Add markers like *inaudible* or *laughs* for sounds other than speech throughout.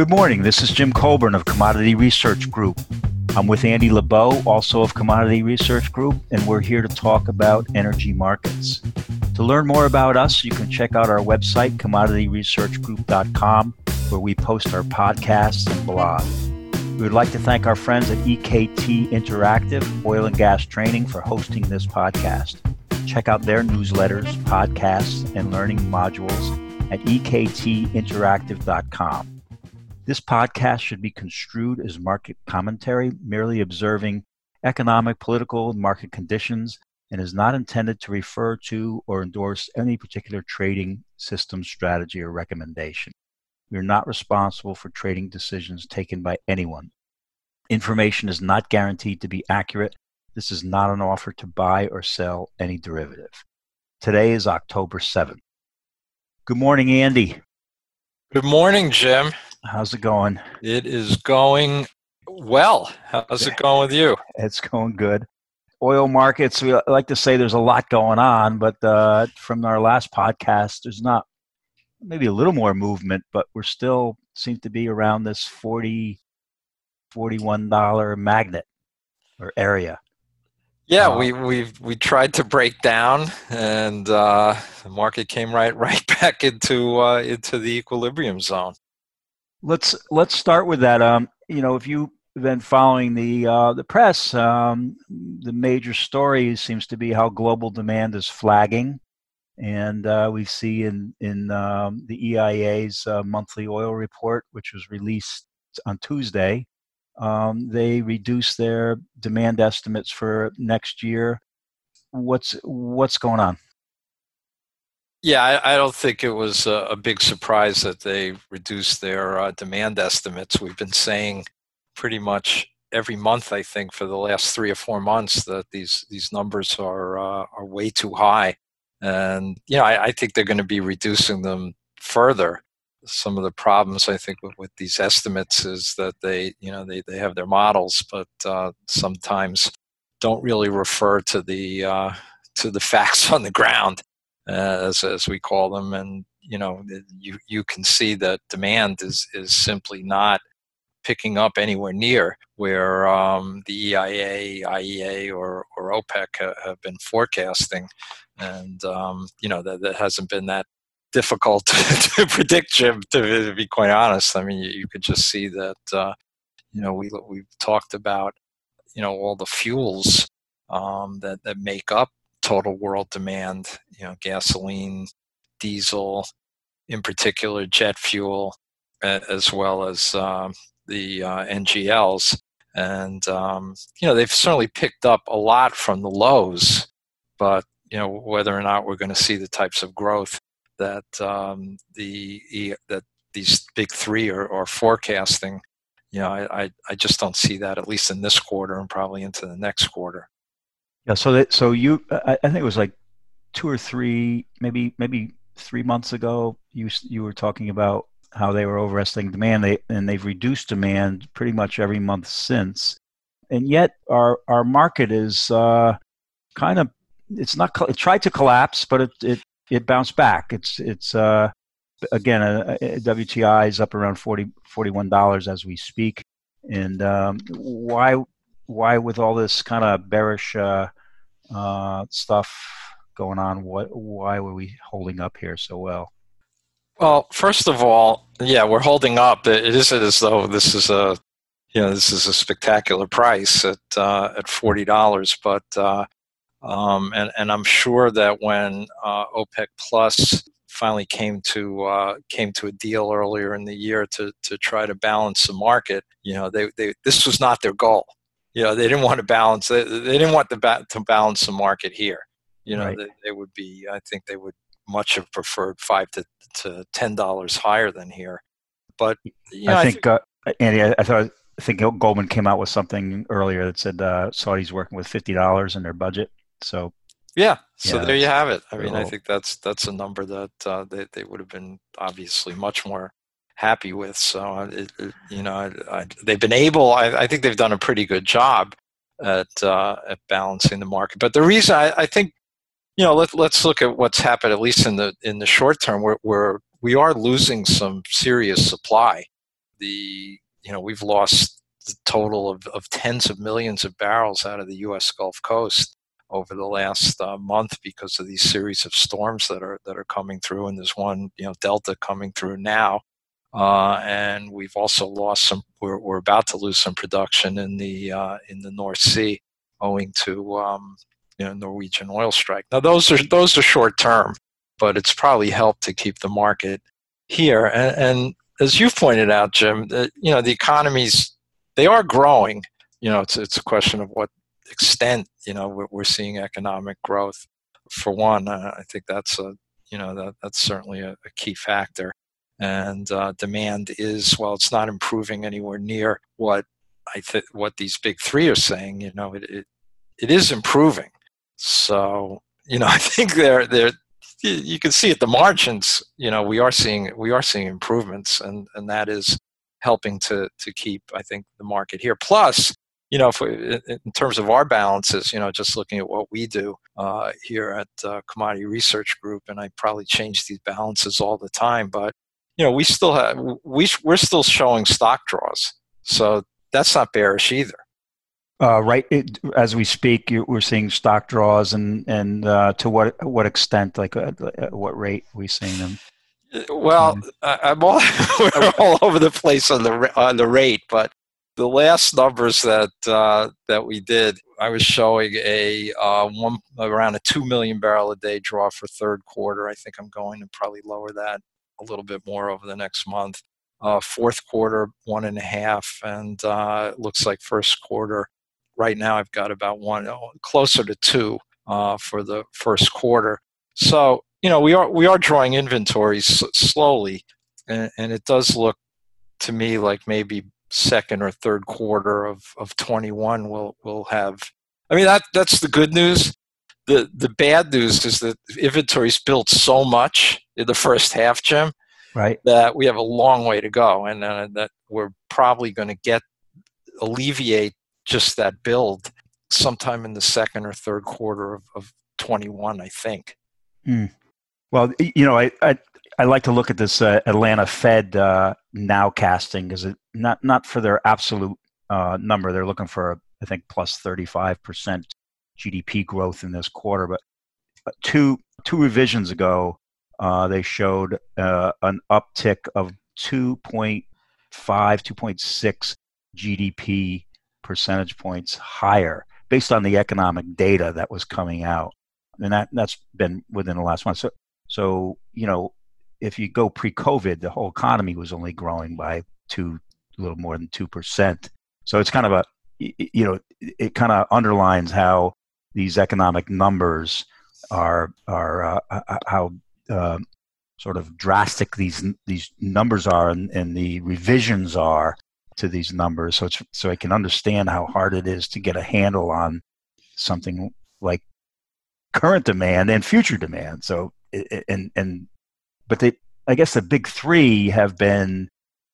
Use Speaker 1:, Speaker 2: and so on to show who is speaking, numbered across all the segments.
Speaker 1: Good morning. This is Jim Colburn of Commodity Research Group. I'm with Andy LeBeau, also of Commodity Research Group, and we're here to talk about energy markets. To learn more about us, you can check out our website, commodityresearchgroup.com, where we post our podcasts and blog. We would like to thank our friends at EKT Interactive Oil and Gas Training for hosting this podcast. Check out their newsletters, podcasts, and learning modules at ektinteractive.com. This podcast should be construed as market commentary, merely observing economic, political, and market conditions, and is not intended to refer to or endorse any particular trading system, strategy, or recommendation. We are not responsible for trading decisions taken by anyone. Information is not guaranteed to be accurate. This is not an offer to buy or sell any derivative. Today is October 7th. Good morning, Andy.
Speaker 2: Good morning, Jim.
Speaker 1: How's it going?
Speaker 2: It is going well. How's it going with you? *laughs*
Speaker 1: It's going good. Oil markets, we like to say there's a lot going on, but uh, from our last podcast, there's not maybe a little more movement, but we're still seem to be around this 40 $41 magnet or area.
Speaker 2: Yeah, uh, we we we tried to break down, and uh, the market came right *laughs* right back into uh, into the equilibrium zone.
Speaker 1: Let's let's start with that. Um, you know, if you've been following the uh, the press, um, the major story seems to be how global demand is flagging, and uh, we see in in um, the EIA's uh, monthly oil report, which was released on Tuesday, um, they reduced their demand estimates for next year. What's what's going on?
Speaker 2: Yeah, I, I, don't think it was a, a, big surprise that they reduced their uh, demand estimates. We've been saying pretty much every month, I think, for the last three or four months that these these numbers are uh, are way too high, and you know I, I think they're going to be reducing them further. Some of the problems I think with, with these estimates is that they you know they, they have their models, but uh, sometimes don't really refer to the uh, to the *laughs* facts on the ground as as we call them, and you know you you can see that demand is is simply not picking up anywhere near where um, the EIA, IEA, or or OPEC ha- have been forecasting, and um, you know that, that hasn't been that difficult *laughs* to predict, Jim. To, to, be quite honest, I mean you, you could just see that uh, you know we we've talked about you know all the fuels um, that that make up total world demand, you know, gasoline, diesel, in particular jet fuel, as well as um, the uh, NGLs. And, um, you know, they've certainly picked up a lot from the lows, but, you know, whether or not we're going to see the types of growth that um, the that these big three are, are forecasting, you know, I, I just don't see that at least in this quarter and probably into the next quarter.
Speaker 1: Yeah. So that so you I, I think it was like two or three maybe maybe three months ago you you were talking about how they were overestimating demand. They, and they've reduced demand pretty much every month since. And yet our our market is uh, kind of it's not it tried to collapse but it it, it bounced back. It's it's uh, again uh, uh WTI is up around 40 41 dollars as we speak. And um, why why with all this kind of bearish uh, uh, stuff going on, what why were we holding up here so well?
Speaker 2: Well, first of all, yeah, we're holding up. It isn't as though this is a you know this is a spectacular price at uh, at forty dollars, but uh, um, and and I'm sure that when uh, OPEC Plus finally came to uh, came to a deal earlier in the year to to try to balance the market, you know, they, they this was not their goal you know they didn't want to balance they, they didn't want the ba- to balance the market here. You know right. they, they, would be i think they would much have preferred five to, to ten dollars higher than here. But
Speaker 1: you know, I, think, I think uh, andy I, I, thought i think goldman came out with something earlier that said uh, saudi's working with fifty dollars in their budget so.
Speaker 2: Yeah so yeah, there you have it. I mean i think that's that's a number that uh, they, they would have been obviously much more happy with. So, it, it, you know, I, I, they've been able. I, I, think they've done a pretty good job at uh, at balancing the market. But the reason I, think, you know, let, let's look at what's happened at least in the in the short term. Where, where we are losing some serious supply. the you know we've lost the total of, of tens of millions of barrels out of the U.S. Gulf Coast over the last uh, month because of these series of storms that are that are coming through, and there's one you know Delta coming through now, uh, and we've also lost some. We're, we're about to lose some production in the uh, in the North Sea owing to um, you know Norwegian oil strike. Now those are those are short term, but it's probably helped to keep the market here. And, and as you've pointed out, Jim, the, you know the economies they are growing. You know, it's it's a question of what extent you know we're, we're seeing economic growth. For one, uh, I think that's a you know that that's certainly a, a key factor. And uh, demand is well, it's not improving anywhere near what I what these big three are saying. You know, it it, it is improving. So you know, *laughs* I think they're they're you can see at the margins. You know, we are seeing we are seeing improvements, and and that is helping to to keep I think the market here. Plus, you know, we, in terms of our balances, you know, just looking at what we do uh, here at uh, Commodity Research Group, and I probably change these balances all the time, but you know, we still have we we're still showing stock draws, so that's not bearish either.
Speaker 1: Uh, right, it, as we speak, we're seeing stock draws, and and uh, to what what extent, like uh, at what rate are we seeing them?
Speaker 2: Well, I'm all *laughs* we're all over the place on the on the rate, but the last numbers that uh, that we did, I was showing a uh, one around a two million barrel a day draw for third quarter. I think I'm going to probably lower that a little bit more over the next month. Uh, fourth quarter, one and a half, and uh, looks like first quarter. Right now, I've got about one, oh, closer to two uh, for the first quarter. So you know, we are we are drawing inventories slowly, and, and it does look to me like maybe second or third quarter of, of 21 will will have i mean that that's the good news the the bad news is that inventory's built so much in the first half jim
Speaker 1: right
Speaker 2: that we have a long way to go and uh, that we're probably going to get alleviate just that build sometime in the second or third quarter of, of 21 i think
Speaker 1: mm. well you know I, I I like to look at this uh, Atlanta Fed uh, now casting because it not not for their absolute uh, number. They're looking for I think plus thirty five percent GDP growth in this quarter. But uh, two two revisions ago, uh, they showed uh, an uptick of 2.5, 2.6 GDP percentage points higher based on the economic data that was coming out, and that that's been within the last month. So so you know if you go pre-COVID, the whole economy was only growing by two, a little more than two percent. So it's kind of a, you know, it kind of underlines how these economic numbers are are uh, uh, uh, how uh, sort of drastic these these numbers are and, and the revisions are to these numbers. So so I can understand how hard it is to get a handle on something like current demand and future demand. So and and but they, I guess the big three have been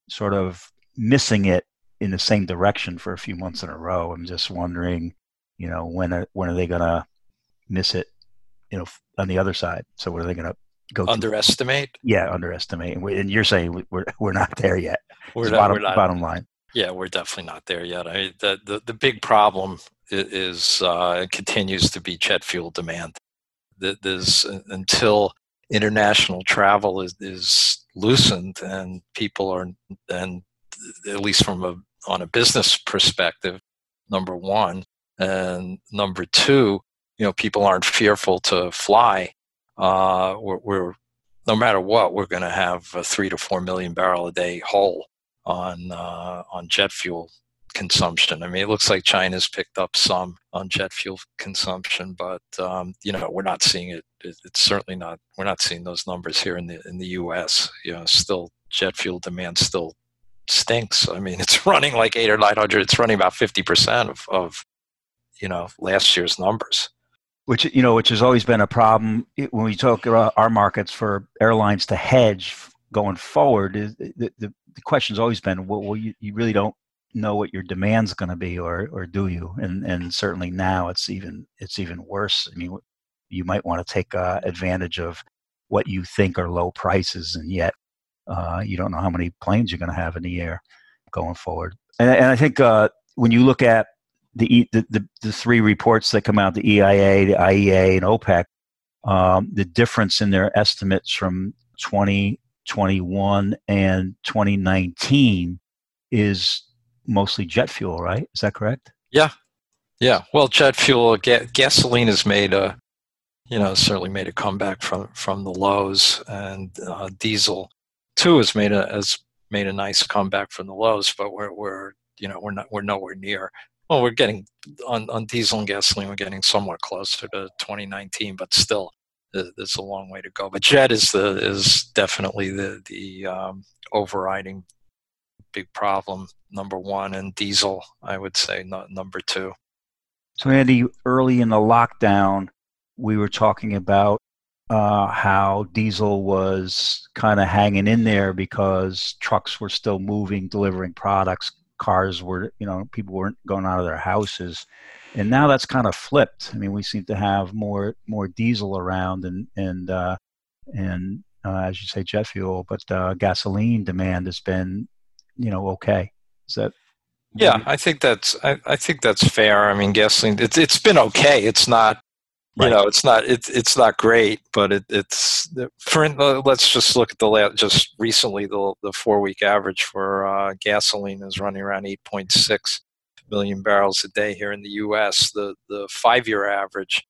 Speaker 1: sort of missing it in the same direction for a few months in a row. I'm just wondering, you know, when are, when are they going to miss it, you know, on the other side? So what are they going to go
Speaker 2: underestimate?
Speaker 1: Yeah, underestimate. And you're saying we're we're not there yet.
Speaker 2: We're, not,
Speaker 1: bottom,
Speaker 2: we're not,
Speaker 1: bottom line.
Speaker 2: Yeah, we're definitely not there yet. I, the, the the big problem is uh, continues to be jet fuel demand. There's until international travel is, is loosened and people are and at least from a on a business perspective number one and number two you know people aren't fearful to fly uh, we're, we're no matter what we're going to have a three to four million barrel a day hole on uh, on jet fuel consumption. I mean, it looks like China's picked up some on jet fuel consumption, but um, you know, we're not seeing it. It's certainly not. We're not seeing those numbers here in the in the U.S. You know, still jet fuel demand still stinks. I mean, *laughs* it's running like eight or nine hundred. It's running about fifty percent of, of you know last year's numbers.
Speaker 1: Which you know, which has always been a problem when we talk about our markets for airlines to hedge going forward. The, the, the question's always been, well, well you, you really don't know what your demand's going to be or or do you and and certainly now it's even it's even worse i mean you might want to take uh, advantage of what you think are low prices and yet uh, you don't know how many planes you're going to have in the air going forward. And, and I think uh, when you look at the, the, the, the, three reports that come out the EIA, the IEA, and OPEC um, the difference in their estimates from 2021 and 2019 is mostly jet fuel, right? Is that correct?
Speaker 2: Yeah, yeah. Well, jet fuel, ga- gasoline has made a, you know, certainly made a comeback from from the lows, and uh, diesel too has made a has made a nice comeback from the lows, but we're we're you know we're not we're nowhere near. Well, we're getting on on diesel and gasoline, we're getting somewhat closer to 2019, but still, there's a long way to go. But jet is the is definitely the the um, overriding big problem number one, and diesel I would say not number two.
Speaker 1: So Andy, early in the lockdown, we were talking about uh, how diesel was kind of hanging in there because trucks were still moving, delivering products. Cars were, you know, people weren't going out of their houses and now that's kind of flipped. I mean, we seem to have more more diesel around and and uh, and uh, as you say, jet fuel, but uh, gasoline demand has been, you know, okay. Is that?
Speaker 2: Yeah, I think that's I, I think that's fair. I mean, gasoline it's it's been okay. It's not you know it's not it's it's not great but it, it's for let's just look at the last just recently the the four week average for uh, gasoline is running around 8.6 million barrels a day here in the U.S. The the five year average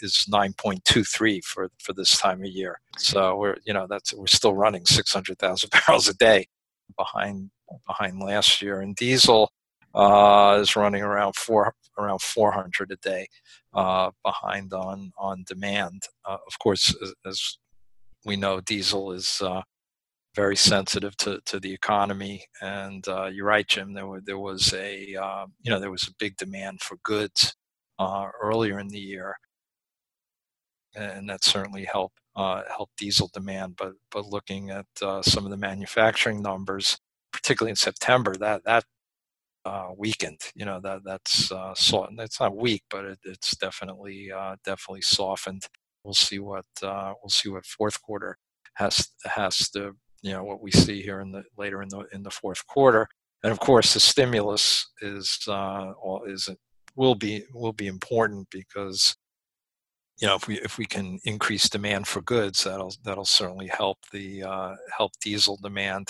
Speaker 2: is 9.23 for for this time of year. So we're you know that's we're still running 600,000 *laughs* barrels a day behind behind last year. And diesel uh, is running around four around 400 a day uh, behind on on demand. Uh, of course, as, as, we know, diesel is uh, very sensitive to, to the economy. And uh, you're right, Jim. There, were, there was a uh, you know there was a big demand for goods earlier in the year, and that certainly helped helped diesel demand. But but looking at some of the manufacturing numbers, particularly in September, that that uh, weakened. You know that that's uh, it's not weak, but it, it's definitely definitely softened. We'll see what we'll see what fourth quarter has has to you know what we see here in the later in the in the fourth quarter. And of course, the stimulus is uh, is will be will be important because you know if we if we can increase demand for goods, that'll that'll certainly help the uh, help diesel demand,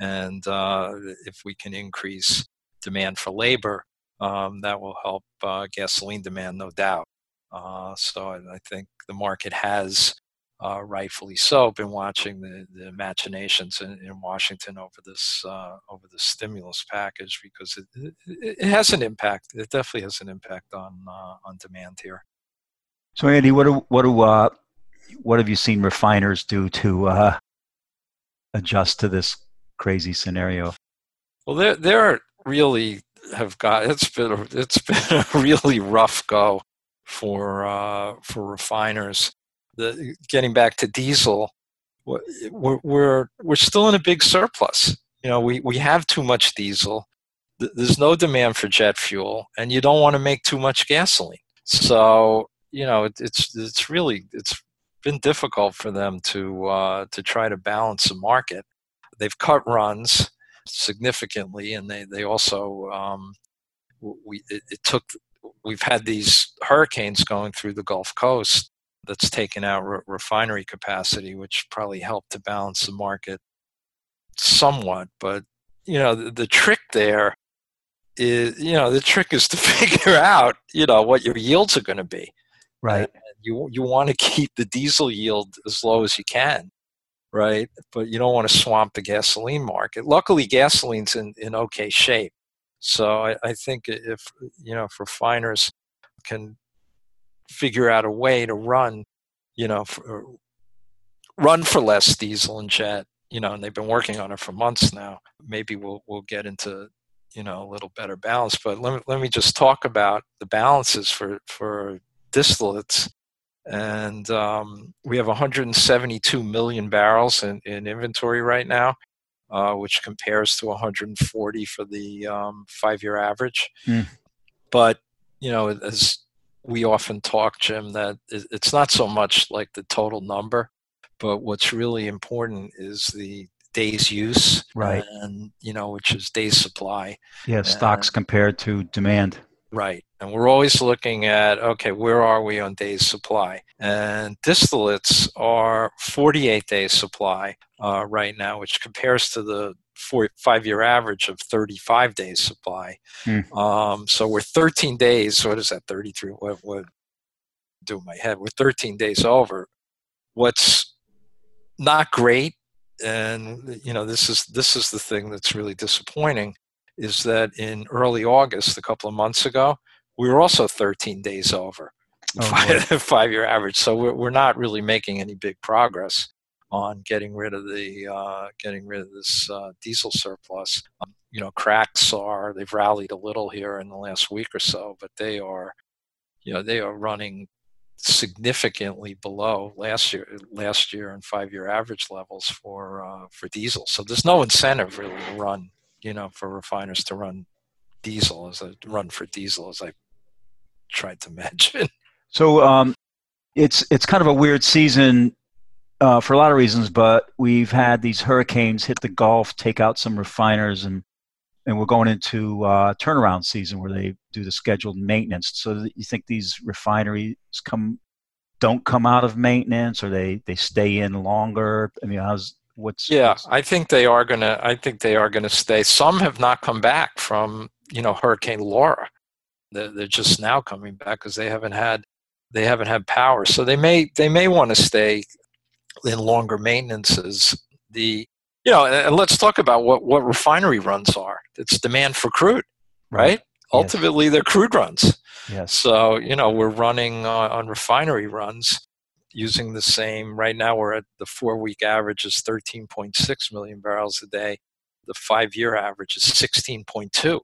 Speaker 2: and uh, if we can increase demand for labor, um, that will help uh, gasoline demand, no doubt. Uh, so I, I think the market has uh, rightfully so, been watching the, the machinations in, in Washington over this uh, over the stimulus package because it, it, it, has an impact. It definitely has an impact on uh, on demand here.
Speaker 1: So, Andy, what do what do uh, what have you seen refiners do to uh, adjust to this crazy scenario?
Speaker 2: Well, they're they're really have got it's been a, it's *laughs* been a really rough go for uh, for refiners the getting back to diesel, we're we're we're still in a big surplus. You know, we we have too much diesel. There's no demand for jet fuel, and you don't want to make too much gasoline. So you know, it, it's it's really it's been difficult for them to uh, to try to balance the market. They've cut runs significantly, and they they also um, we it, it took we've had these hurricanes going through the Gulf Coast that's taken out re- refinery capacity, which probably helped to balance the market somewhat. But you know, the, the trick there is, you know, the trick is to *laughs* figure out, you know, what your yields are going to be.
Speaker 1: Right. And
Speaker 2: you you want to keep the diesel yield as low as you can, right? But you don't want to swamp the gasoline market. Luckily, gasoline's in in okay shape. So I, I think if you know if refiners can figure out a way to run, you know, for, run for less diesel and jet. You know, and they've been working on it for months now. Maybe we'll we'll get into you know a little better balance. But let me let me just talk about the balances for for distillates. And um, we have 172 million barrels in, in inventory right now, uh, which compares to 140 for the um, five-year average. Mm. But you know, as we often talk, Jim, that it's not so much like the total number, but what's really important is the days use,
Speaker 1: right?
Speaker 2: And you know, which is days supply.
Speaker 1: Yeah, stocks and, compared to demand.
Speaker 2: Right. And we're always looking at okay, where are we on days supply? And distillates are 48 days supply uh, right now, which compares to the four, five year average of 35 days supply. Mm. Um, so we're 13 days. What is that? 33. What, what do in my head? We're 13 days over. What's not great, and you know this is this is the thing that's really disappointing, is that in early August, a couple of months ago, we were also 13 days over *laughs* oh, five, *laughs* five year average. So we're, we're not really making any big progress on getting rid of the uh, getting rid of this uh, diesel surplus. Um, you know, cracks are they've rallied a little here in the last week or so, but they are, you know, they are running significantly below last year last year and five year average levels for uh, for diesel. So there's no incentive really to run, you know, for refiners to run diesel as a run for diesel as I tried to *laughs* mention.
Speaker 1: So um, it's it's kind of a weird season uh, for a lot of reasons, but we've had these hurricanes hit the Gulf, take out some refiners, and and we're going into uh, turnaround season where they do the scheduled maintenance. So you think these refineries come don't come out of maintenance, or they they stay in longer? I mean, how's what's
Speaker 2: yeah?
Speaker 1: What's...
Speaker 2: I think they are gonna. I think they are gonna stay. Some have not come back from you know Hurricane Laura. They're, they're just now coming back because they haven't had they haven't had power. So they may they may want to stay in longer maintenances. The you know, and let's talk about what what refinery runs are. It's demand for crude, right? right. Ultimately, they're crude runs.
Speaker 1: Yes.
Speaker 2: So you know, we're running uh, on refinery runs using the same. Right now, we're at the four week average is 13.6 million barrels a day. The five year average is 16.2.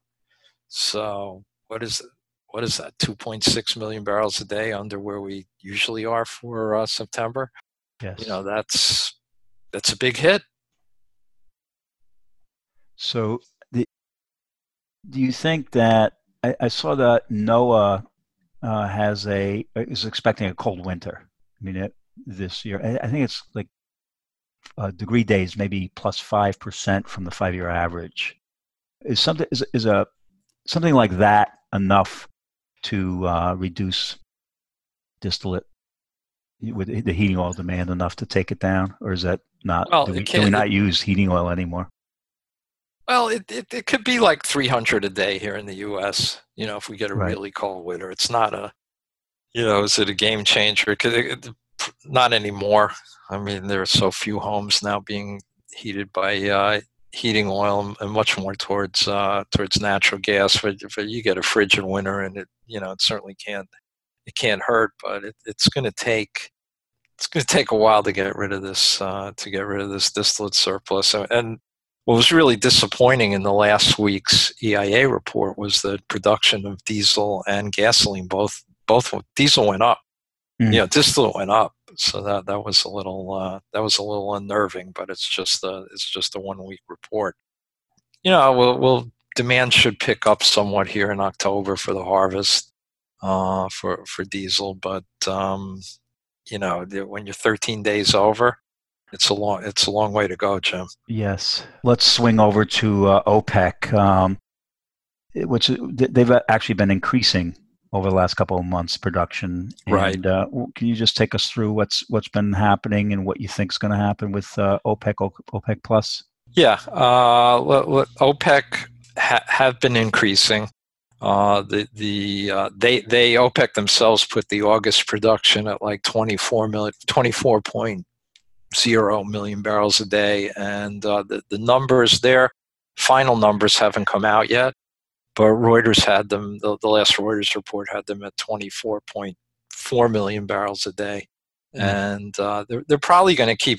Speaker 2: So what is what is that? 2.6 million barrels a day under where we usually are for uh, September.
Speaker 1: Yes.
Speaker 2: You know, that's that's a big hit.
Speaker 1: So, the, do you think that I, I saw that NOAA uh, has a is expecting a cold winter? I mean, it, this year I, I, think it's like uh, degree days, maybe plus five percent from the five year average. Is something is is a something like that enough to uh, reduce distillate with the heating oil demand enough to take it down, or is that not?
Speaker 2: Well,
Speaker 1: do, we,
Speaker 2: can,
Speaker 1: do we not use heating oil anymore?
Speaker 2: Well, it, it, it, could be like 300 a day here in the U.S. You know, if we get a
Speaker 1: right.
Speaker 2: really cold winter, it's not a, you know, is it a game changer? It, not anymore. I mean, there are so few homes now being heated by uh, heating oil, and much more towards uh, towards natural gas. But, you get a frigid winter, and it, you know, it certainly can't it can't hurt, but it, it's going to take it's going to take a while to get rid of this uh, to get rid of this distillate surplus. And what was really disappointing in the last week's EIA report was the production of diesel and gasoline both both diesel went up. Mm. You know, distillate went up, so that that was a little uh, that was a little unnerving. But it's just a it's just a one week report. You know, we'll, we'll demand should pick up somewhat here in October for the harvest uh, for for diesel, but um, you know when you're 13 days over, it's a long it's a long way to go, Jim.
Speaker 1: Yes. Let's swing over to uh, OPEC, um, which they've actually been increasing over the last couple of months production.
Speaker 2: And, right.
Speaker 1: Uh, can you just take us through what's what's been happening and what you think is going to happen with uh, OPEC OPEC Plus?
Speaker 2: Yeah, uh, OPEC ha- have been increasing. Uh, the the uh, they they OPEC themselves put the August production at like 24 million, 24.0 million barrels a day, and uh, the the numbers there, final numbers haven't come out yet, but Reuters had them. The, the last Reuters report had them at 24.4 million barrels a day, mm. and uh, they're they're probably going to keep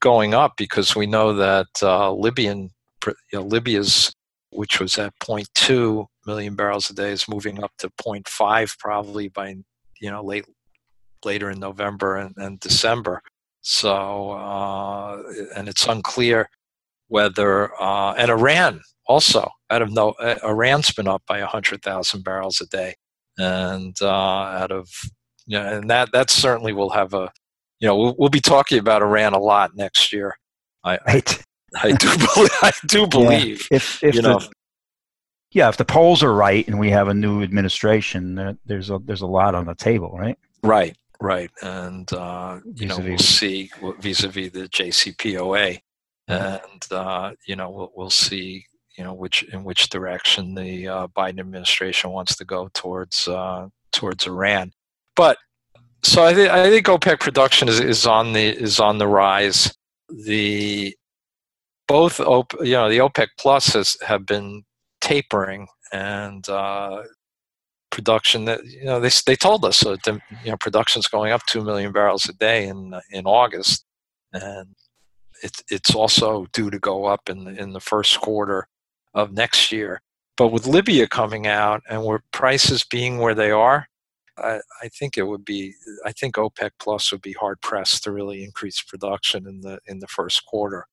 Speaker 2: going up because we know that uh, Libyan you know, Libya's which was at 0.2 million barrels a day, is moving up to 0.5 probably by you know late later in November and, and December. So uh, and it's unclear whether uh, and Iran also out of no Iran's been up by 100,000 barrels a day, and uh, out of you know, and that that certainly will have a you know we'll, we'll be talking about Iran a lot next year. I,
Speaker 1: right.
Speaker 2: I do *laughs* believe. I do believe.
Speaker 1: Yeah. If if
Speaker 2: you
Speaker 1: the,
Speaker 2: know,
Speaker 1: yeah, if the polls are right and we have a new administration, there's a there's a lot on the table, right?
Speaker 2: right, right, and uh, you know we'll see vis-a-vis the JCPOA, and uh, you know we'll we'll see you know which in which direction the uh, Biden administration wants to go towards uh, towards Iran, but so I think I think OPEC production is, is on the is on the rise. The both op, you know the OPEC plus has have been tapering and uh, production that you know they they told us uh, the, you know production's going up two million barrels a day in in August. And it's it's also due to go up in the, in the first quarter of next year. But with Libya coming out and where prices being where they are, I, I think it would be I think OPEC plus would be hard pressed to really increase production in the in the first quarter.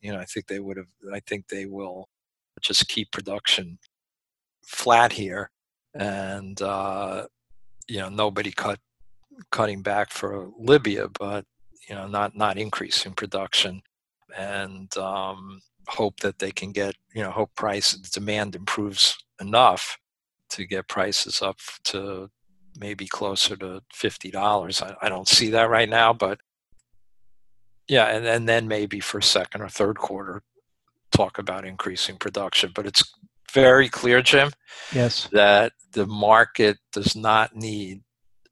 Speaker 2: You know, I think they would have I think they will just keep production flat here and uh, you know nobody cut cutting back for Libya, but you know not not increasing production and um, hope that they can get you know hope price demand improves enough to get prices up to maybe closer to fifty dollars. I, I don't see that right now, but yeah, and, and then maybe for second or third quarter talk about increasing production. But it's very clear, Jim,
Speaker 1: Yes.
Speaker 2: that the market does not need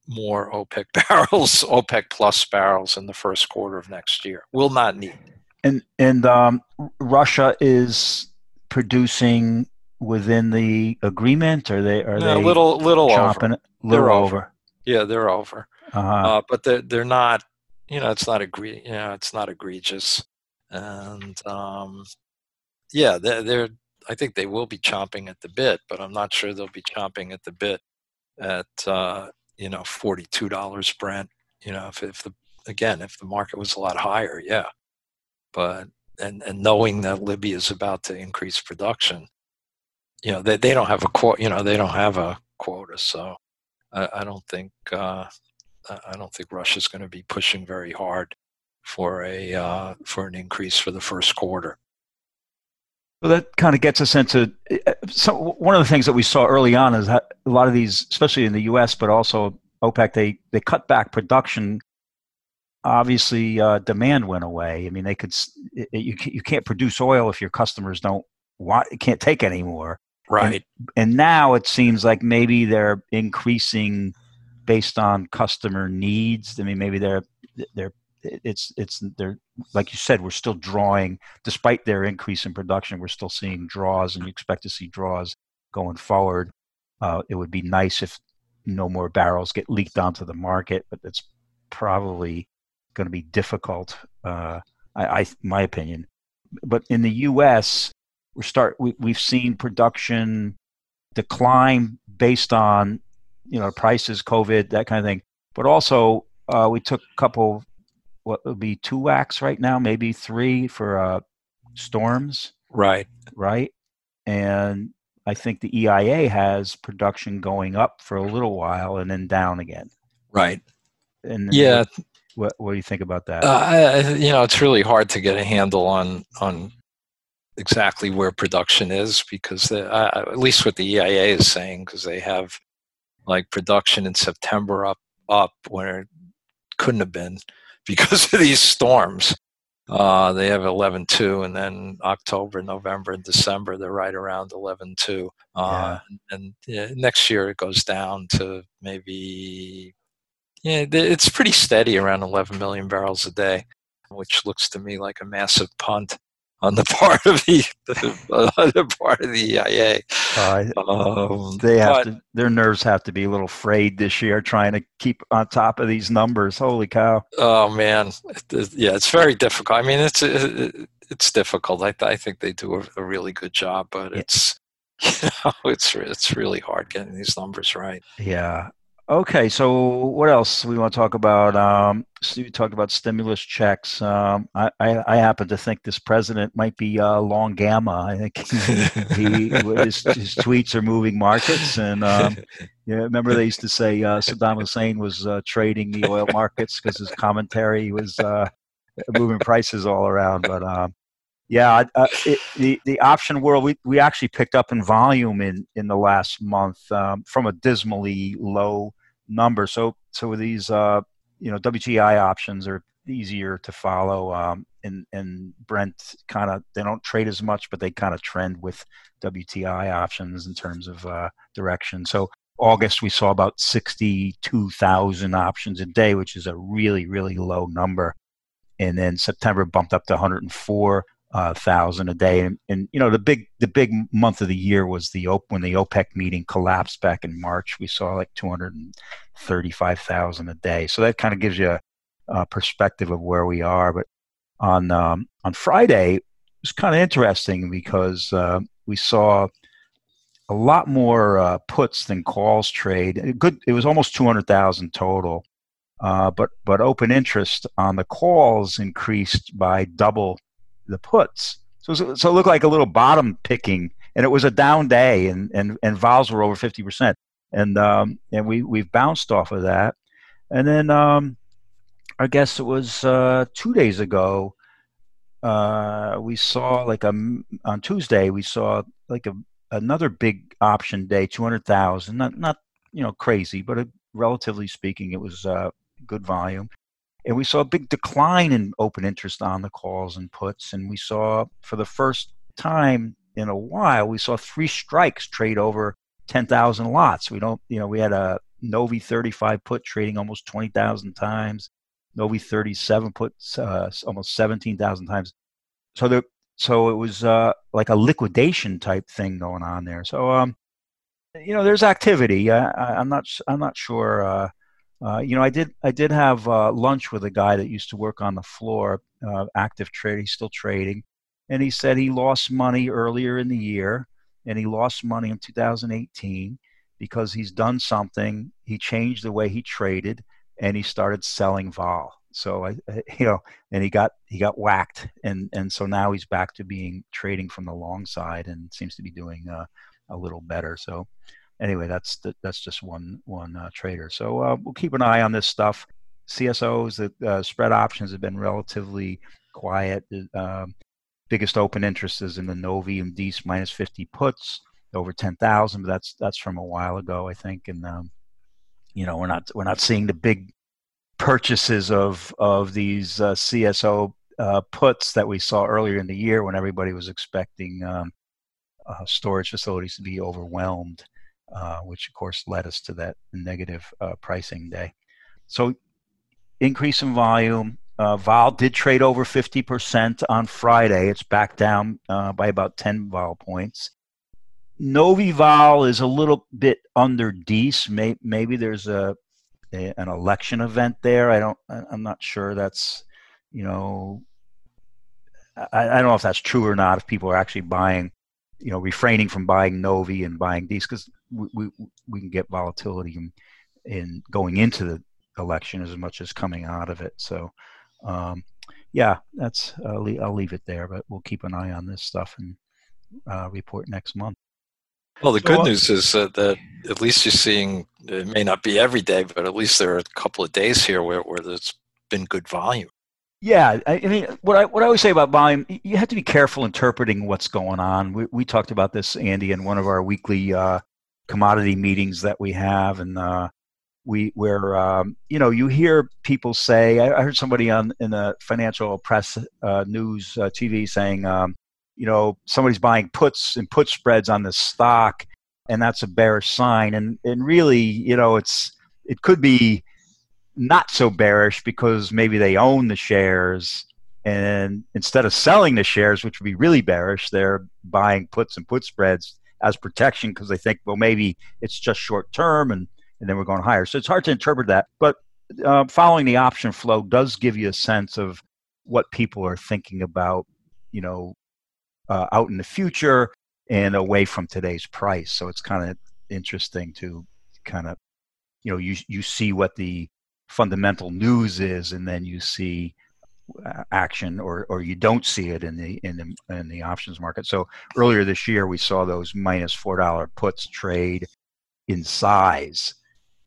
Speaker 2: more OPEC *laughs* barrels, OPEC plus barrels in the first quarter of next year. Will not need.
Speaker 1: And and um, Russia is producing within the agreement, or they are
Speaker 2: No,
Speaker 1: they
Speaker 2: little, little over.
Speaker 1: Little
Speaker 2: They're
Speaker 1: over.
Speaker 2: over. Yeah, they're over.
Speaker 1: Uh-huh.
Speaker 2: Uh, but they're they're not. You know, it's not egre- You know, it's not egregious. And um, yeah, they're, they're. I think they will be chomping at the bit, but I'm not sure they'll be chomping at the bit at uh, you know forty two dollars Brent. You know, if if the again if the market was a lot higher, yeah. But and and knowing that Libya is about to increase production, you know they they don't have a quote. You know they don't have a quota, so I, I don't think uh, I don't think Russia's going to be pushing very hard for a uh, for an increase for the first quarter.
Speaker 1: Well, that kind of gets us into uh, so one of the things that we saw early on is that a lot of these, especially in the U.S., but also OPEC, they they cut back production. Obviously, uh, demand went away. I mean, they could it, you you can't produce oil if your customers don't want can't take anymore.
Speaker 2: Right.
Speaker 1: And now it seems like maybe they're increasing based on customer needs. I mean, maybe they're they're it's it's they're like you said, we're still drawing despite their increase in production. We're still seeing draws, and you expect to see draws going forward. Uh, it would be nice if no more barrels get leaked onto the market, but that's probably going to be difficult. Uh, I, I, my opinion. But in the U.S., we start we, we've seen production decline based on you know prices, COVID, that kind of thing. But also, uh, we took a couple what would be two whacks right now, maybe three for uh, storms,
Speaker 2: Right.
Speaker 1: right? And I think the EIA has production going up for a little while and then down again.
Speaker 2: Right.
Speaker 1: And
Speaker 2: Yeah.
Speaker 1: What, what do you think about that?
Speaker 2: Uh, you know, it's really hard to get a handle on on exactly where production is because the, uh, at least what the EIA is saying because they have like production in September up up where it couldn't have been *laughs* because of these storms. Uh, they have 11.2 and then October, November, and December they're right around 11.2. Uh, And yeah, next year it goes down to maybe yeah, it's pretty steady around 11 million barrels a day, which looks to me like a massive punt on the *laughs* part of the, the, the part of the EIA.
Speaker 1: Uh,
Speaker 2: Um,
Speaker 1: they have
Speaker 2: but-
Speaker 1: to, their nerves have to be a little frayed this year trying to keep on top of these numbers. Holy cow!
Speaker 2: Oh man, yeah, it's very difficult. I mean, it's it's difficult. I, I think they do a, a really good job, but
Speaker 1: Yeah.
Speaker 2: it's *laughs* you know, it's it's really hard getting these numbers right.
Speaker 1: Yeah. Okay. So what else we want to talk about? Um, talked about stimulus checks. Um, I, I, I happen to think this president might be uh, long gamma. I think he, his, his tweets are moving markets. And um, yeah, remember they used to say uh, Saddam Hussein was uh, trading the oil markets because his commentary was uh, moving prices all around. But um, Yeah, uh, it, the the option world we, we actually picked up in volume in in the last month um, from a dismally low number. So so these uh, you know WTI options are easier to follow. Um, and and Brent kind of they don't trade as much, but they kind of trend with WTI options in terms of uh, direction. So August we saw about sixty two thousand options a day, which is a really really low number. And then September bumped up to 104 uh, thousand a day, and, and, you know the big the big month of the year was the op- when the OPEC meeting collapsed back in March. We saw like two hundred and thirty five thousand a day. So that kind of gives you a, a, perspective of where we are. But on um, on Friday, it was kind of interesting because uh, we saw a lot more uh, puts than calls trade. Good, it was almost two hundred thousand total. Uh, but but open interest on the calls increased by double the puts. So, so, it looked like a little bottom picking, and it was a down day, and and and vols were over fifty percent, and um, and we we've bounced off of that, and then um, I guess it was uh, two days ago. Uh, we saw like a on Tuesday we saw like a another big option day, two hundred thousand. Not not you know crazy, but a, relatively speaking, it was uh, good volume and we saw a big decline in open interest on the calls and puts and we saw for the first time in a while we saw three strikes trade over 10,000 lots. We don't you know we had a novi 35 put trading almost 20,000 times novi 37 puts uh, almost 17,000 times. So there so it was uh, like a liquidation type thing going on there. So um you know there's activity. I, am not i'm not sure uh, uh, you know, I did I did have uh, lunch with a guy that used to work on the floor, uh, active trade. He's still trading, and he said he lost money earlier in the year, and he lost money in 2018 because he's done something. He changed the way he traded, and he started selling vol. So I, *laughs* you know, and he got he got whacked, and and so now he's back to being trading from the long side, and seems to be doing uh, a little better. So anyway, that's the, that's just one one uh, trader. So uh, we'll keep an eye on this stuff. CSOs, the uh, spread options have been relatively quiet. Um, biggest open interest is in the Novi and Dees minus 50 puts over 10,000, but that's that's from a while ago, I think. And um, you know, we're not we're not seeing the big purchases of of these uh, CSO uh, puts that we saw earlier in the year when everybody was expecting um, uh, storage facilities to be overwhelmed. Uh, which of course led us to that negative uh, pricing day. So increase in volume. Uh, vol did trade over 50% on Friday. It's back down uh, by about 10 vol points. Novi vol is a little bit under Dees. Maybe, maybe there's a, a, an election event there. I don't. I'm not sure. That's you know. I, I don't know if that's true or not. If people are actually buying you know refraining from buying Novi and buying Dees because we, we, we can get volatility in, in going into the election as much as coming out of it. So um, yeah, that's I'll leave, I'll leave, it there, but we'll keep an eye on this stuff and uh, report next month.
Speaker 2: Well, the so, good uh, news is uh, that at least you're seeing it may not be every day, but at least there are a couple of days here where, where there's been good volume.
Speaker 1: Yeah, I, mean, what I what I always say about volume, you have to be careful interpreting what's going on. We we talked about this, Andy, in one of our weekly uh, commodity meetings that we have, and uh, we where um, you know you hear people say. I, I, heard somebody on in the financial press uh, news uh, TV saying, um, you know, somebody's buying puts and put spreads on the stock, and that's a bearish sign. And and really, you know, it's it could be not so bearish because maybe they own the shares and instead of selling the shares which would be really bearish they're buying puts and put spreads as protection because they think well maybe it's just short term and, and then we're going higher. So it's hard to interpret that but uh, following the option flow does give you a sense of what people are thinking about you know uh, out in the future and away from today's price. So it's kind of interesting to kind of you know you you see what the fundamental news is, and then you see action or or you don't see it in the in the in the options market. So earlier this year we saw those minus four dollar puts trade in size.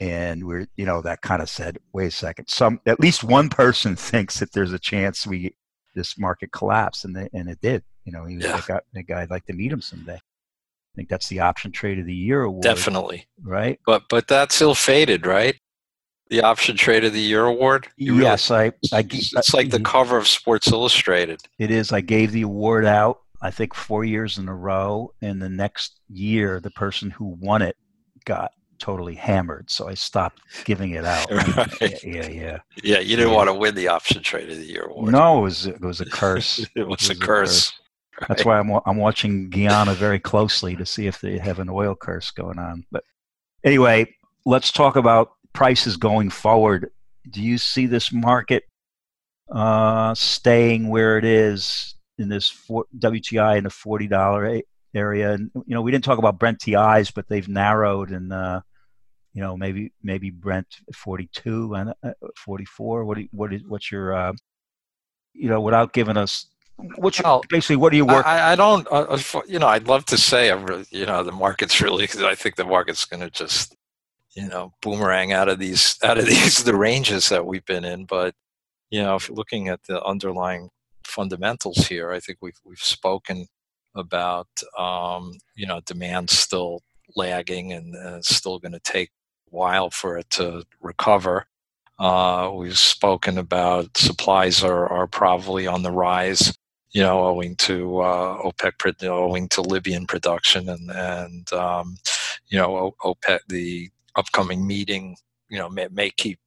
Speaker 1: And we're you know that kind of said, wait a second, some at least one person *laughs* thinks that there's a chance we this market collapse, and they, and it did. You know, he was
Speaker 2: Yeah.
Speaker 1: a guy I'd like to meet him someday. I think that's the option trade of the year award,
Speaker 2: Definitely.
Speaker 1: right?
Speaker 2: But but that's ill fated, right? The option trade of the year award. You really-
Speaker 1: yes, I, I,
Speaker 2: it's, uh, it's like the cover of Sports Illustrated.
Speaker 1: It is. I gave the award out, I think, four years in a row. And the next year, the person who won it got totally hammered. So I stopped giving it out. *laughs*
Speaker 2: Right.
Speaker 1: Yeah, yeah.
Speaker 2: Yeah, you didn't
Speaker 1: Yeah.
Speaker 2: want to win the option trade of the year award.
Speaker 1: No, it was, it was a curse. *laughs*
Speaker 2: it was a curse.
Speaker 1: That's why I'm, I'm watching Guyana very closely to see if they have an oil curse going on. But anyway, let's talk about prices going forward. Do you see this market uh, staying where it is in this for, WTI in the forty dollar area? And you know, we didn't talk about Brent TIs, but they've narrowed, and uh, you know, maybe maybe Brent forty two and uh, forty four. What do you, what is what's your uh, you know, without giving us what's your,
Speaker 2: Well,
Speaker 1: basically what do you work?
Speaker 2: I, I don't, uh, uh, you know, I'd love to say, you know, the market's really, I think the market's going to just, you know, boomerang out of these, *laughs* out of these, the ranges that we've been in. But, you know, if you're looking at the underlying fundamentals here, I think we've, we've spoken about, um, you know, demand still lagging and uh, still going to take a while for it to recover. Uh, we've spoken about supplies are, are probably on the rise you know, owing to uh, OPEC, owing to Libyan production, and and um, you know, OPEC, the upcoming meeting, you know, may, may keep,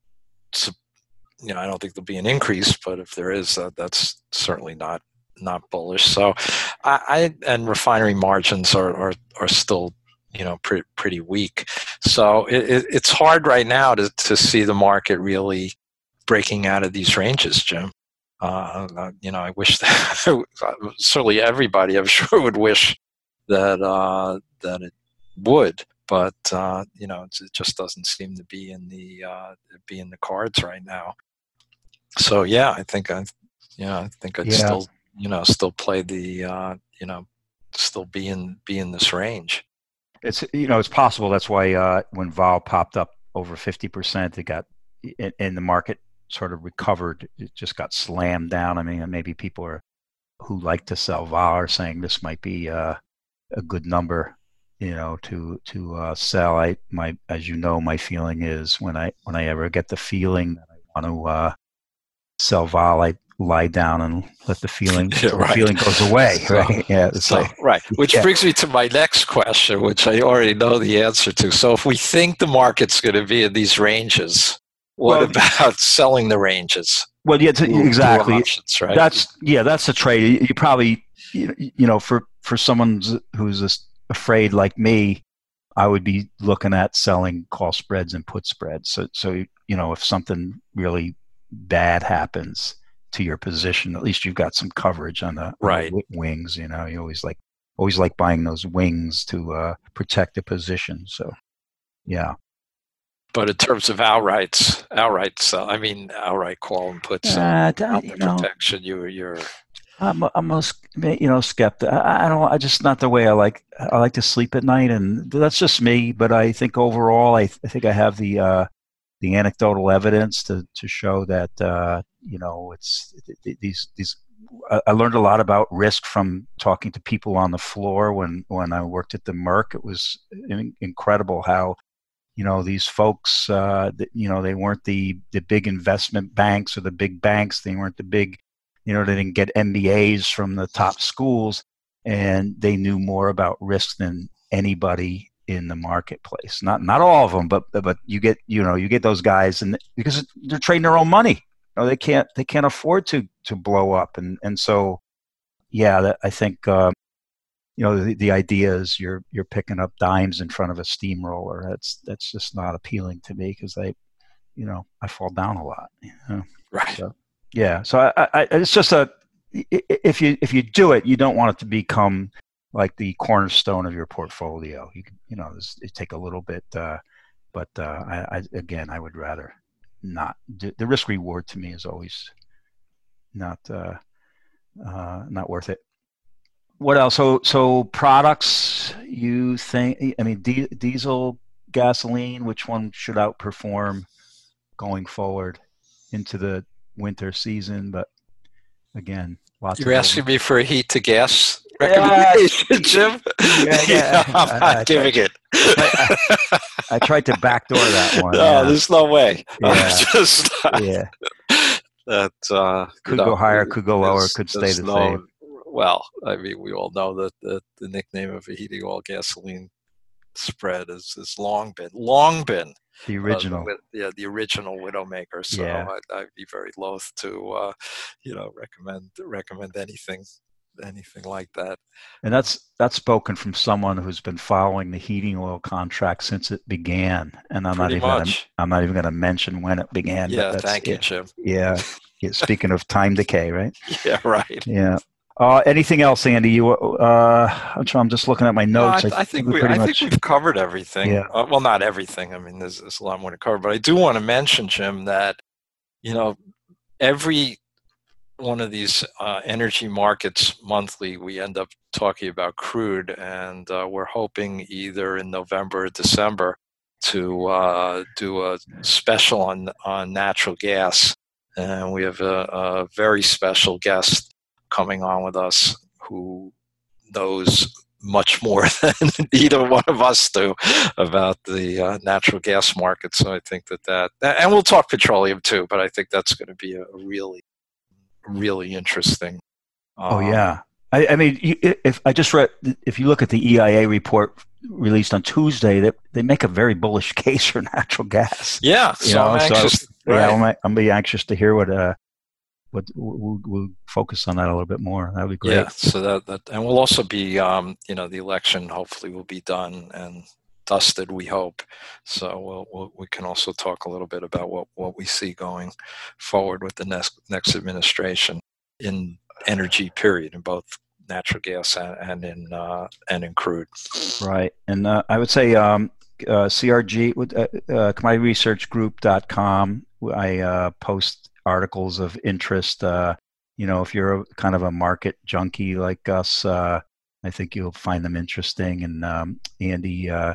Speaker 2: you know, I don't think there'll be an increase, but if there is, uh, that's certainly not not bullish. So, I, I and refinery margins are are, are still, you know, pretty pretty weak. So it, it, it's hard right now to to see the market really breaking out of these ranges, Jim uh, uh, you know, I wish that *laughs* certainly everybody, I'm sure, would wish that uh, that it would, but uh, you know, it just doesn't seem to be in the uh, be in the cards right now. So yeah, I think I, yeah, I think I'd
Speaker 1: Yeah.
Speaker 2: still, you know, still play the, uh, you know, still be in be in this range.
Speaker 1: It's you know it's possible. That's why uh, when Vol popped up over fifty percent, it got in, in the market sort of recovered. It just got slammed down. I mean, maybe people are who like to sell Vol are saying this might be uh, a good number, you know, to to uh, sell. I my as you know, my feeling is when I when I ever get the feeling that I want to uh, sell Vol, I lie down and let the feeling *laughs*
Speaker 2: Yeah,
Speaker 1: the feeling goes away. *laughs*
Speaker 2: So-
Speaker 1: right? *laughs* Yeah.
Speaker 2: So,
Speaker 1: So
Speaker 2: right, which
Speaker 1: yeah.
Speaker 2: brings me to my next question, which I already know the answer to. So, if we think the market's going to be in these ranges, what
Speaker 1: Well-
Speaker 2: about selling the ranges?
Speaker 1: well, yeah, to,
Speaker 2: through- through
Speaker 1: exactly.
Speaker 2: options, right?
Speaker 1: That's yeah, that's a trade. You probably you you know for for someone who's just afraid like me, I would be looking at selling call spreads and put spreads. So so you know if something really bad happens to your position, at least you've got some coverage on the, on the
Speaker 2: Right.
Speaker 1: wings. You know, you always like always like buying those wings to uh, protect the position. So yeah,
Speaker 2: but in terms of outrights, outright sell, I mean, outright call and puts uh, out
Speaker 1: you know,
Speaker 2: protection. You, you're
Speaker 1: I'm s- you know skeptic. I, I don't. I just not the way I like. I like to sleep at night, and that's just me. But I think overall, I, th- I think I have the uh, the anecdotal evidence to to show that uh, you know it's th- th- these these. I learned a lot about risk from talking to people on the floor when when I worked at the Merc. It was in- incredible how you know these folks. Uh, you know they weren't the the big investment banks or the big banks. They weren't the big you know they didn't get mbas from the top schools and they knew more about risk than anybody in the marketplace not not all of them but but you get you know you get those guys and because they're trading their own money you know, they can't they can't afford to to blow up and and so yeah that, i think um, you know the, the idea is you're you're picking up dimes in front of a steamroller that's that's just not appealing to me because i you know i fall down a lot you know?
Speaker 2: right.
Speaker 1: So- yeah. So I, I it's just a if you if you do it you don't want it to become like the cornerstone of your portfolio. You can you know it take a little bit uh but uh I, I again i would rather not the risk reward to me is always not uh uh not worth it. What else? So so products you think i mean di- diesel gasoline which one should outperform going forward into the winter season but again, lots.
Speaker 2: You're
Speaker 1: of
Speaker 2: asking me for a heat to gas
Speaker 1: Yeah.
Speaker 2: Jim? *laughs*
Speaker 1: Yeah, yeah. *laughs*
Speaker 2: I'm not
Speaker 1: I-
Speaker 2: giving it.
Speaker 1: I tried to backdoor that one.
Speaker 2: No,
Speaker 1: yeah.
Speaker 2: there's no way. I'm
Speaker 1: Yeah.
Speaker 2: just
Speaker 1: yeah,
Speaker 2: that uh, you
Speaker 1: could
Speaker 2: know,
Speaker 1: go higher, could go lower, could stay the
Speaker 2: no-
Speaker 1: same.
Speaker 2: Well, I mean, we all know that the, the nickname of a heating oil gasoline spread is has long been long been
Speaker 1: The
Speaker 2: uh, the
Speaker 1: original.
Speaker 2: yeah, the original Widowmaker. So
Speaker 1: Yeah.
Speaker 2: I'd, I'd be very loath to, uh, you know, recommend recommend anything anything like that.
Speaker 1: And that's that's spoken from someone who's been following the heating oil contract since it began. And I'm not even gonna. I'm not even going to mention when it began.
Speaker 2: Yeah,
Speaker 1: that's-
Speaker 2: thank you, Jim.
Speaker 1: Yeah. yeah. Speaking of *laughs* time decay, right?
Speaker 2: Yeah, right.
Speaker 1: Yeah. Uh, anything else, Andy? You, uh, I'm, trying, I'm just looking at my
Speaker 2: No,
Speaker 1: notes.
Speaker 2: I, I think
Speaker 1: we
Speaker 2: I
Speaker 1: much-
Speaker 2: think we've covered everything.
Speaker 1: Yeah.
Speaker 2: Uh, well, not everything. I mean, there's, there's a lot more to cover. But I do want to mention, Jim, that you know every one of these uh, energy markets monthly, we end up talking about crude, and uh, we're hoping either in November or December to uh, do a special on on natural gas. And we have a, a very special guest coming on with us who knows much more *laughs* than either one of us do about the uh, natural gas market. So I think that that, and we'll talk petroleum too, but I think that's going to be a really, really interesting.
Speaker 1: Oh
Speaker 2: um,
Speaker 1: yeah, I, I mean, you, if I just read, if you look at the EIA report released on Tuesday, that they make a very bullish *laughs* case for natural gas.
Speaker 2: Yeah.
Speaker 1: You
Speaker 2: So
Speaker 1: know,
Speaker 2: I'm
Speaker 1: so,
Speaker 2: anxious.
Speaker 1: Yeah. I'm, I'm be anxious to hear what uh, what we'll, we'll focus on that a little bit more. That would be great.
Speaker 2: Yeah. So that, that, and we'll also be, um, you know, the election hopefully will be done and dusted, we hope. So we'll, we'll, we can also talk a little bit about what, what we see going forward with the next, next administration in energy period in both natural gas and, and in, uh, and in crude.
Speaker 1: Right. And uh, I would say um, uh, CRG, uh, uh, commodityresearchgroup.com, I uh, post articles of interest. Uh, you know, if you're a, kind of a market junkie like us, uh, I think you'll find them interesting. And um, Andy, uh,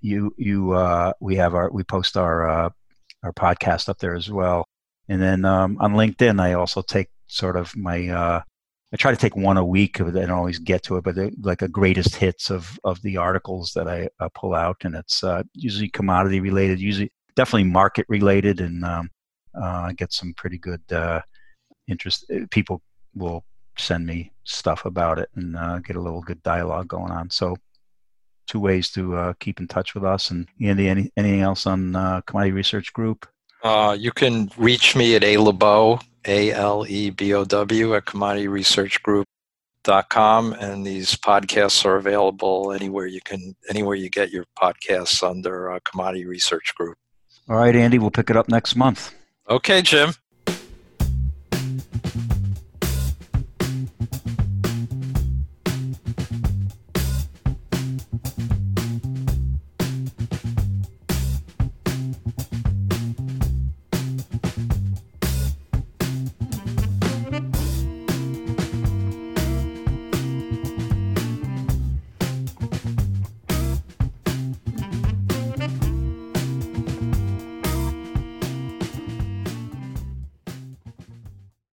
Speaker 1: you you uh, we have our we post our uh, our podcast up there as well. And then um, on LinkedIn, I also take sort of my uh, I try to take one a week. I don't always get to it, but like a greatest hits of of the articles that I uh, pull out, and it's uh, usually commodity related, usually definitely market related, and um, uh, get some pretty good uh, interest. People will send me stuff about it and uh, get a little good dialogue going on. So two ways to uh, keep in touch with us. And Andy, any, anything else on uh, Commodity Research Group?
Speaker 2: Uh, you can reach me at a lebow, A L E B O W, at commodityresearchgroup.com. And these podcasts are available anywhere you can, anywhere you get your podcasts under uh, Commodity Research Group.
Speaker 1: All right, Andy, we'll pick it up next month.
Speaker 2: Okay, Jim.